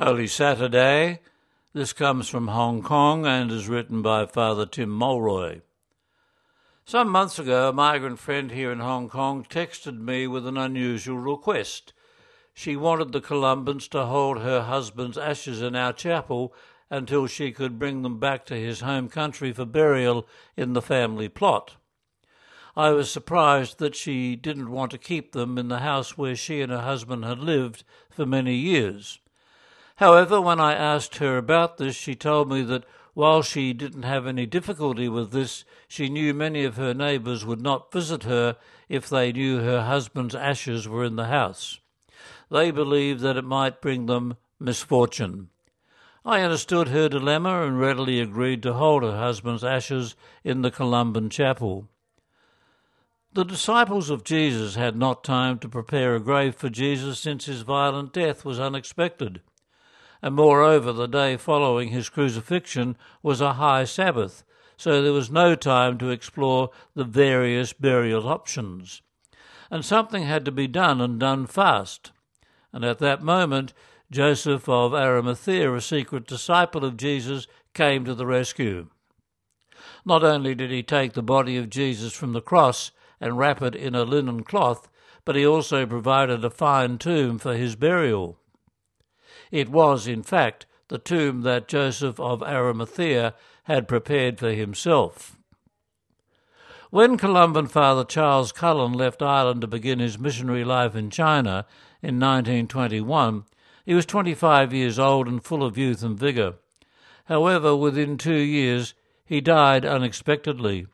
Holy Saturday. This comes from Hong Kong and is written by Father Tim Mulroy. Some months ago, a migrant friend here in Hong Kong texted me with an unusual request. She wanted the Columbans to hold her husband's ashes in our chapel until she could bring them back to his home country for burial in the family plot. I was surprised that she didn't want to keep them in the house where she and her husband had lived for many years. However, when I asked her about this, she told me that while she didn't have any difficulty with this, she knew many of her neighbours would not visit her if they knew her husband's ashes were in the house. They believed that it might bring them misfortune. I understood her dilemma and readily agreed to hold her husband's ashes in the Columban chapel. The disciples of Jesus had not time to prepare a grave for Jesus since his violent death was unexpected. And moreover, the day following his crucifixion was a high Sabbath, so there was no time to explore the various burial options. And something had to be done and done fast. And at that moment, Joseph of Arimathea, a secret disciple of Jesus, came to the rescue. Not only did he take the body of Jesus from the cross and wrap it in a linen cloth, but he also provided a fine tomb for his burial. It was, in fact, the tomb that Joseph of Arimathea had prepared for himself. When Columban Father Charles Cullen left Ireland to begin his missionary life in China in 1921, he was 25 years old and full of youth and vigour. However, within two years, he died unexpectedly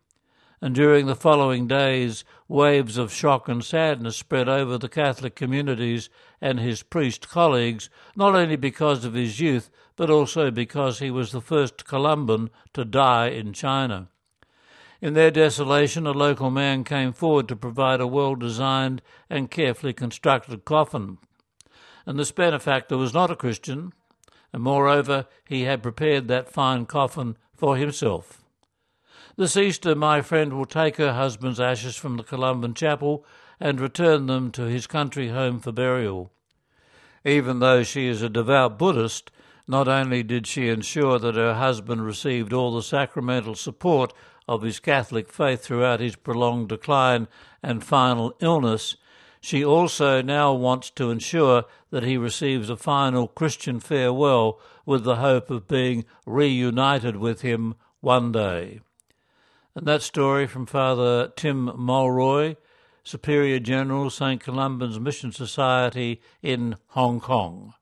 and during the following days, waves of shock and sadness spread over the Catholic communities and his priest colleagues, not only because of his youth, but also because he was the first Columban to die in China. In their desolation, a local man came forward to provide a well designed and carefully constructed coffin. And this benefactor was not a Christian, and moreover, he had prepared that fine coffin for himself. This Easter, uh, my friend will take her husband's ashes from the Columban Chapel and return them to his country home for burial. Even though she is a devout Buddhist, not only did she ensure that her husband received all the sacramental support of his Catholic faith throughout his prolonged decline and final illness, she also now wants to ensure that he receives a final Christian farewell with the hope of being reunited with him one day. And that story from Father Tim Mulroy, Superior General St. Columban's Mission Society in Hong Kong.